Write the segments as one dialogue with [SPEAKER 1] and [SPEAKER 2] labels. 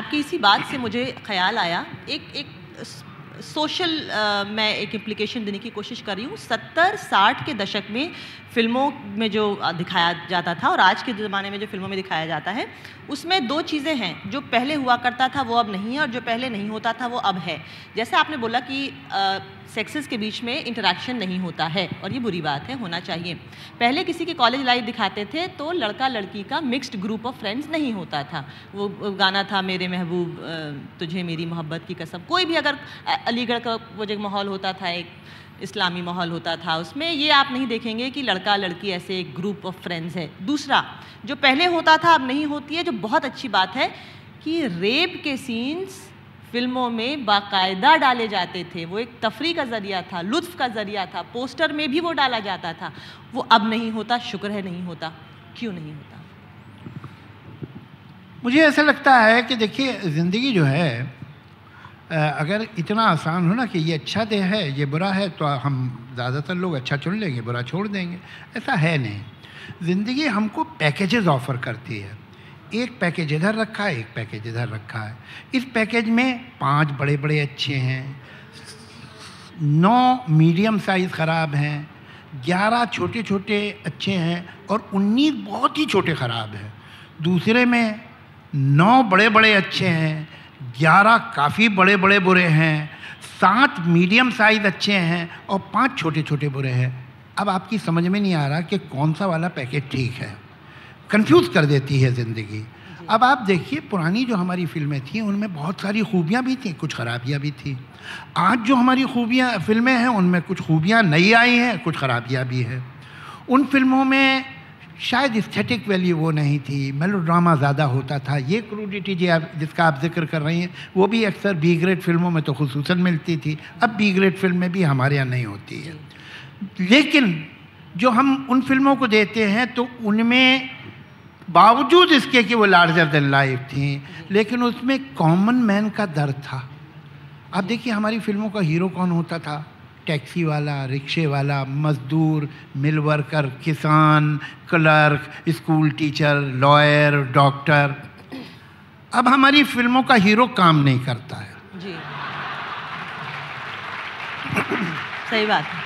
[SPEAKER 1] आपकी इसी बात से मुझे ख्याल आया। एक एक सोशल uh, मैं एक इम्प्लीकेशन देने की कोशिश कर रही हूँ। सत्तर साठ के दशक में फ़िल्मों में जो दिखाया जाता था और आज के ज़माने में जो फ़िल्मों में दिखाया जाता है उसमें दो चीज़ें हैं। जो पहले हुआ करता था वो अब नहीं है और जो पहले नहीं होता था वो अब है। जैसे आपने बोला कि सेक्सेस के बीच में इंटरेक्शन नहीं होता है और ये बुरी बात है होना चाहिए। पहले किसी की कॉलेज लाइफ दिखाते थे तो लड़का लड़की का मिक्स्ड ग्रुप ऑफ़ फ्रेंड्स नहीं होता था। वो गाना था मेरे महबूब तुझे मेरी मोहब्बत की कसम। कोई भी अगर अलीगढ़ का वो जो माहौल होता था, एक इस्लामी माहौल होता था, उसमें ये आप नहीं देखेंगे कि लड़का लड़की ऐसे एक ग्रुप ऑफ़ फ्रेंड्स है। दूसरा, जो पहले होता था, अब नहीं होती है, जो बहुत अच्छी बात है कि रेप के सीन्स फ़िल्मों में बाकायदा डाले जाते थे। वो एक तफरी का ज़रिया था, लुत्फ का ज़रिया था, पोस्टर में भी वो डाला जाता था। वो अब नहीं होता, शुक्र है नहीं होता, क्यों नहीं होता?
[SPEAKER 2] मुझे ऐसा लगता है कि देखिए, ज़िंदगी जो है अगर इतना आसान हो ना कि ये अच्छा दे है, ये बुरा है तो हम ज़्यादातर लोग अच्छा चुन लेंगे, बुरा छोड़ देंगे। ऐसा है नहीं। ज़िंदगी हमको पैकेजेस ऑफ़र करती है। एक पैकेज इधर रखा है एक पैकेज इधर रखा है। इस पैकेज में पाँच बड़े बड़े अच्छे हैं, नौ मीडियम साइज़ ख़राब हैं, ग्यारह छोटे छोटे अच्छे हैं और उन्नीस बहुत ही छोटे ख़राब हैं। दूसरे में नौ बड़े बड़े अच्छे हैं ग्यारह काफ़ी बड़े बड़े बुरे हैं, सात मीडियम साइज़ अच्छे हैं और पाँच छोटे छोटे बुरे हैं। अब आपकी समझ में नहीं आ रहा कि कौन सा वाला पैकेज ठीक है। कंफ्यूज कर देती है ज़िंदगी। अब आप देखिए, पुरानी जो हमारी फ़िल्में थी, उनमें बहुत सारी खूबियाँ भी थी, कुछ खराबियाँ भी थी। आज जो हमारी खूबियाँ फ़िल्में हैं, उनमें कुछ खूबियाँ नई आई हैं, कुछ खराबियाँ भी हैं। उन फ़िल्मों में शायद स्थेटिक वैल्यू वो नहीं थी मेलोड्रामा ज़्यादा होता था। ये क्रूडिटी जी आप, जिसका आप ज़िक्र कर रही हैं, वो भी अक्सर बी ग्रेड फ़िल्मों में तो खसूस मिलती थी। अब बी ग्रेड फ़िल्में भी हमारे यहाँ नहीं होती है। लेकिन जो हम उन फ़िल्मों को देते हैं तो उनमें बावजूद इसके कि वो लार्जर देन लाइफ थी, लेकिन उसमें कॉमन मैन का दर्द था। अब देखिए, हमारी फ़िल्मों का हीरो कौन होता था? टैक्सी वाला रिक्शे वाला मजदूर मिल वर्कर किसान clerk school teacher lawyer doctor. अब हमारी फ़िल्मों का हीरो काम नहीं करता है।
[SPEAKER 1] जी। सही बात है।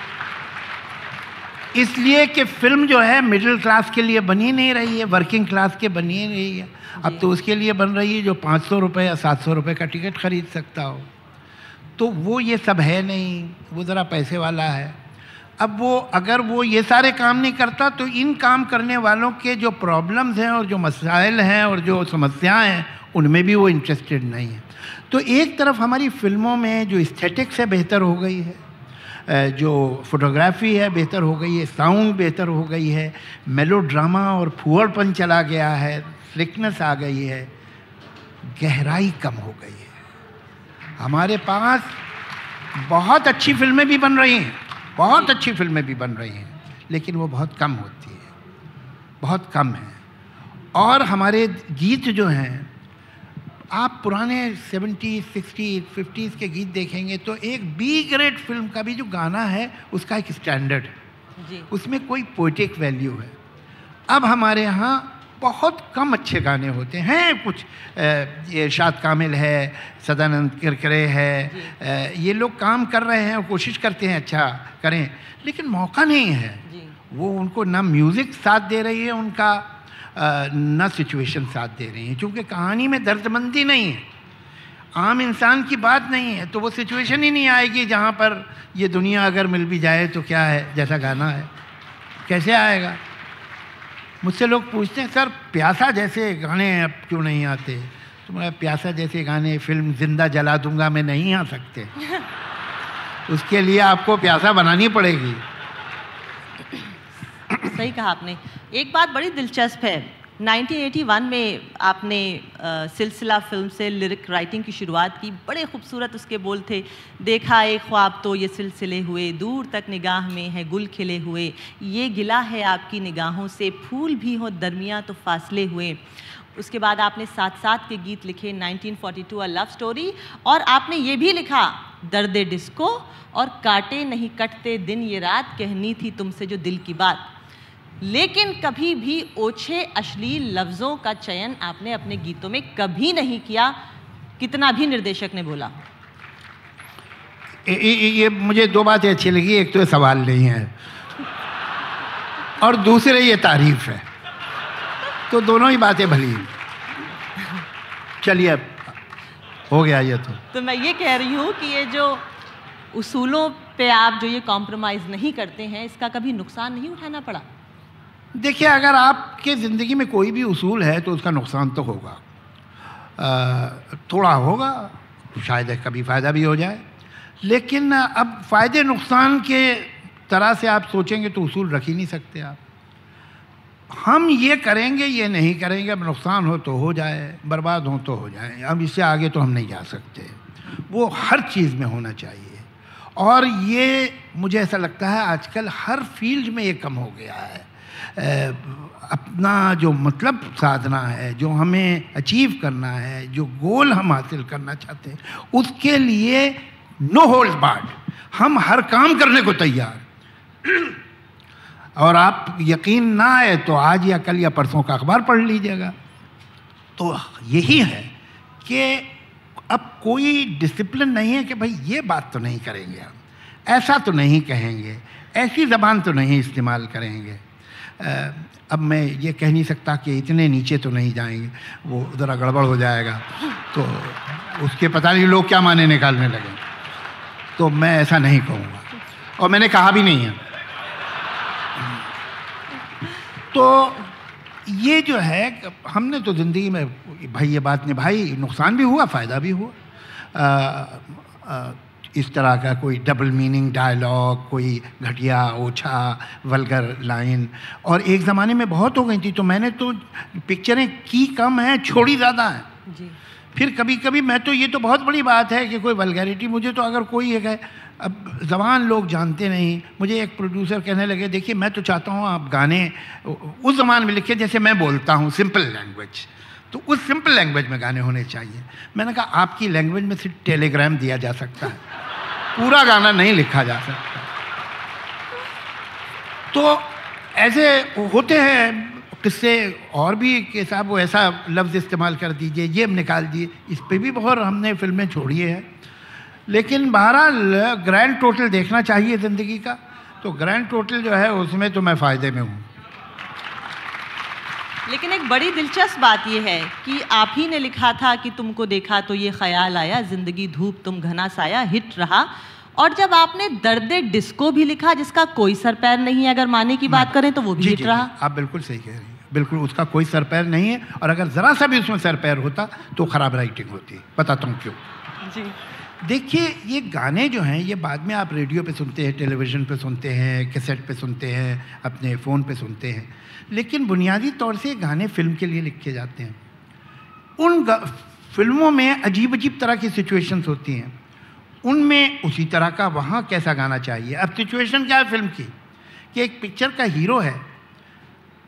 [SPEAKER 2] इसलिए कि फ़िल्म जो है मिडिल क्लास के लिए बनी नहीं रही है वर्किंग क्लास के बनी नहीं रही है। अब तो उसके लिए बन रही है जो पाँच सौ रुपये या सात सौ रुपये का टिकट खरीद सकता हो। तो वो ये सब है नहीं, वो ज़रा पैसे वाला है। अब वो, अगर वो ये सारे काम नहीं करता तो इन काम करने वालों के जो प्रॉब्लम्स हैं और जो मसाइल हैं और जो समस्याएँ हैं, उनमें भी वो इंटरेस्टेड नहीं है। तो एक तरफ़ हमारी फ़िल्मों में जो स्थेटिक्स है, बेहतर हो गई है। जो फोटोग्राफी है, बेहतर हो गई है। साउंड बेहतर हो गई है। मेलो ड्रामा और फुअरपन चला गया है। स्लिकनेस आ गई है। गहराई कम हो गई है। हमारे पास बहुत अच्छी फ़िल्में भी बन रही हैं बहुत अच्छी फ़िल्में भी बन रही हैं लेकिन वो बहुत कम होती है बहुत कम है। और हमारे गीत जो हैं आप पुराने सेवेंटी सिक्सटी फिफ्टीज़ के गीत देखेंगे तो एक बी ग्रेड फ़िल्म का भी जो गाना है उसका एक स्टैंडर्ड है। उसमें कोई पोइटिक वैल्यू है। अब हमारे यहाँ बहुत कम अच्छे गाने होते हैं। कुछ ये शाद कामिल है सदानंद किरकरे है ये लोग काम कर रहे हैं और कोशिश करते हैं अच्छा करें लेकिन मौका नहीं है। वो उनको ना म्यूज़िक साथ दे रही है उनका ना सिचुएशन साथ दे रही हैं क्योंकि कहानी में दर्दमंदी नहीं है। आम इंसान की बात नहीं है तो वो सिचुएशन ही नहीं आएगी जहाँ पर ये दुनिया अगर मिल भी जाए तो क्या है जैसा गाना है कैसे आएगा? मुझसे लोग पूछते हैं सर प्यासा जैसे गाने अब क्यों नहीं आते? तो मैं प्यासा जैसे गाने फ़िल्म ज़िंदा जला दूँगा मैं नहीं आ सकते। उसके लिए आपको प्यासा बनानी पड़ेगी।
[SPEAKER 1] सही कहा आपने। एक बात बड़ी दिलचस्प है। 1981 में आपने सिलसिला फ़िल्म से लिरिक राइटिंग की शुरुआत की। बड़े खूबसूरत उसके बोल थे, देखा एक ख्वाब तो ये सिलसिले हुए, दूर तक निगाह में है गुल खिले हुए। ये गिला है आपकी निगाहों से, फूल भी हो दरमिया तो फासले हुए। उसके बाद आपने साथ साथ के गीत लिखे 1942 अ लव स्टोरी, और आपने ये भी लिखा दर्द डिस्को और काटे नहीं कटते दिन ये रात, कहनी थी तुमसे जो दिल की बात। लेकिन कभी भी ओछे अश्लील लफ्ज़ों का चयन आपने अपने गीतों में कभी नहीं किया कितना भी निर्देशक ने बोला।
[SPEAKER 2] ये, ये, मुझे दो बातें अच्छी लगी एक तो ये सवाल नहीं है और दूसरे ये तारीफ़ है। तो दोनों ही बातें भली चलिए अब हो गया ये तो।
[SPEAKER 1] तो मैं ये कह रही हूँ कि ये जो उसूलों पे आप जो ये कॉम्प्रोमाइज़ नहीं करते हैं इसका कभी नुकसान नहीं उठाना पड़ा?
[SPEAKER 2] देखिए अगर आपके ज़िंदगी में कोई भी उसूल है तो उसका नुकसान तो होगा। आ, थोड़ा होगा शायद कभी फ़ायदा भी हो जाए। लेकिन अब फ़ायदे नुकसान के तरह से आप सोचेंगे तो उसूल रख ही नहीं सकते आप। हम ये करेंगे ये नहीं करेंगे अब नुकसान हो तो हो जाए बर्बाद हो तो हो जाए। अब इससे आगे तो हम नहीं जा सकते। वो हर चीज़ में होना चाहिए। और ये मुझे ऐसा लगता है आजकल हर फ़ील्ड में ये कम हो गया है। अपना जो मतलब साधना है, जो हमें अचीव करना है, जो गोल हम हासिल करना चाहते हैं, उसके लिए नो होल्ड बार्ड हम हर काम करने को तैयार। और आप यकीन ना आए तो आज या कल या परसों का अखबार पढ़ लीजिएगा। तो यही है कि अब कोई डिसिप्लिन नहीं है कि भाई ये बात तो नहीं करेंगे हम, ऐसा तो नहीं कहेंगे, ऐसी ज़बान तो नहीं इस्तेमाल करेंगे। अब मैं ये कह नहीं सकता कि इतने नीचे तो नहीं जाएँगे वो ज़रा गड़बड़ हो जाएगा। तो उसके पता नहीं लोग क्या माने निकालने लगे। तो मैं ऐसा नहीं कहूँगा। और मैंने कहा भी नहीं है। तो ये जो है हमने तो ज़िंदगी में भाई ये बात निभाई नुकसान भी हुआ फ़ायदा भी हुआ। आ, आ, इस तरह का कोई डबल मीनिंग डायलॉग कोई घटिया ओछा वलगर लाइन और एक ज़माने में बहुत हो गई थी तो मैंने तो पिक्चरें की कम हैं छोड़ी ज़्यादा हैं।
[SPEAKER 1] जी।
[SPEAKER 2] फिर कभी कभी मैं तो ये तो बहुत बड़ी बात है कि कोई वलगैरिटी मुझे तो अगर कोई एक है अब जबान लोग जानते नहीं मुझे एक प्रोड्यूसर कहने लगे देखिए मैं तो चाहता हूँ आप गाने उस जबान में लिखे जैसे मैं बोलता हूँ सिंपल लैंग्वेज तो उस सिंपल लैंग्वेज में गाने होने चाहिए। मैंने कहा आपकी लैंग्वेज में सिर्फ़ टेलीग्राम दिया जा सकता है। पूरा गाना नहीं लिखा जा सकता। तो ऐसे होते हैं, किससे और भी कि साहब वो ऐसा लफ्ज़ इस्तेमाल कर दीजिए ये हम निकाल दिए इस पर भी बहुत हमने फ़िल्में छोड़ी है। लेकिन बहरहाल ग्रैंड टोटल देखना चाहिए ज़िंदगी का। तो ग्रैंड टोटल जो है, उसमें तो मैं फ़ायदे में हूँ।
[SPEAKER 1] लेकिन एक बड़ी दिलचस्प बात यह है कि आप ही ने लिखा था कि तुमको देखा तो ये ख्याल आया ज़िंदगी धूप तुम घना साया हिट रहा। और जब आपने दर्द डिस्को भी लिखा जिसका कोई सर पैर नहीं है अगर माने की बात करें तो वो भी हिट रहा।
[SPEAKER 2] आप बिल्कुल सही कह रही हैं। बिल्कुल उसका कोई सर पैर नहीं है। और अगर ज़रा सा भी उसमें सर पैर होता तो ख़राब राइटिंग होती। बताता हूँ क्यों?
[SPEAKER 1] जी।
[SPEAKER 2] देखिए, ये गाने जो हैं, ये बाद में आप रेडियो पे सुनते हैं, टेलीविज़न पे सुनते हैं, कैसेट पे सुनते हैं, अपने फ़ोन पे सुनते हैं। लेकिन बुनियादी तौर से गाने फ़िल्म के लिए लिखे जाते हैं। उन फ़िल्मों में अजीब अजीब तरह की सिचुएशंस होती हैं। उनमें उसी तरह का वहाँ कैसा गाना चाहिए? अब सिचुएशन क्या है फ़िल्म की? कि एक पिक्चर का हीरो है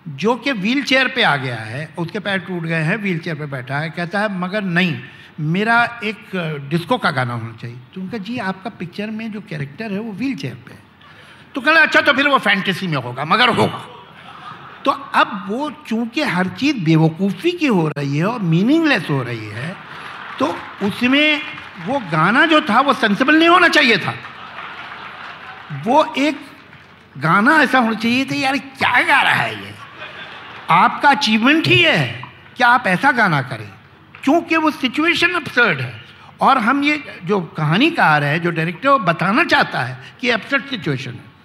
[SPEAKER 2] जो कि व्हील चेयर पर आ गया है, उसके पैर टूट गए हैं व्हील चेयर पर बैठा है, कहता है, मगर नहीं, मेरा एक डिस्को का गाना होना चाहिए। तो उनका, जी, आपका पिक्चर में जो कैरेक्टर है वो व्हील चेयर पर है। तो कहना अच्छा तो फिर वो फैंटेसी में होगा, मगर होगा। तो अब वो चूँकि हर चीज़ बेवकूफ़ी की हो रही है और मीनिंगलेस हो रही है तो उसमें वो गाना जो था, वो सेंसिबल नहीं होना चाहिए था। वो एक गाना ऐसा होना चाहिए था, यार, क्या गा रहा है ये? आपका अचीवमेंट ही है। कि आप ऐसा गाना करें? क्योंकि वो सिचुएशन अपसर्ड है। और हम ये जो कहानीकार है, जो डायरेक्टर वो बताना चाहता है कि अपसर्ड सिचुएशन है।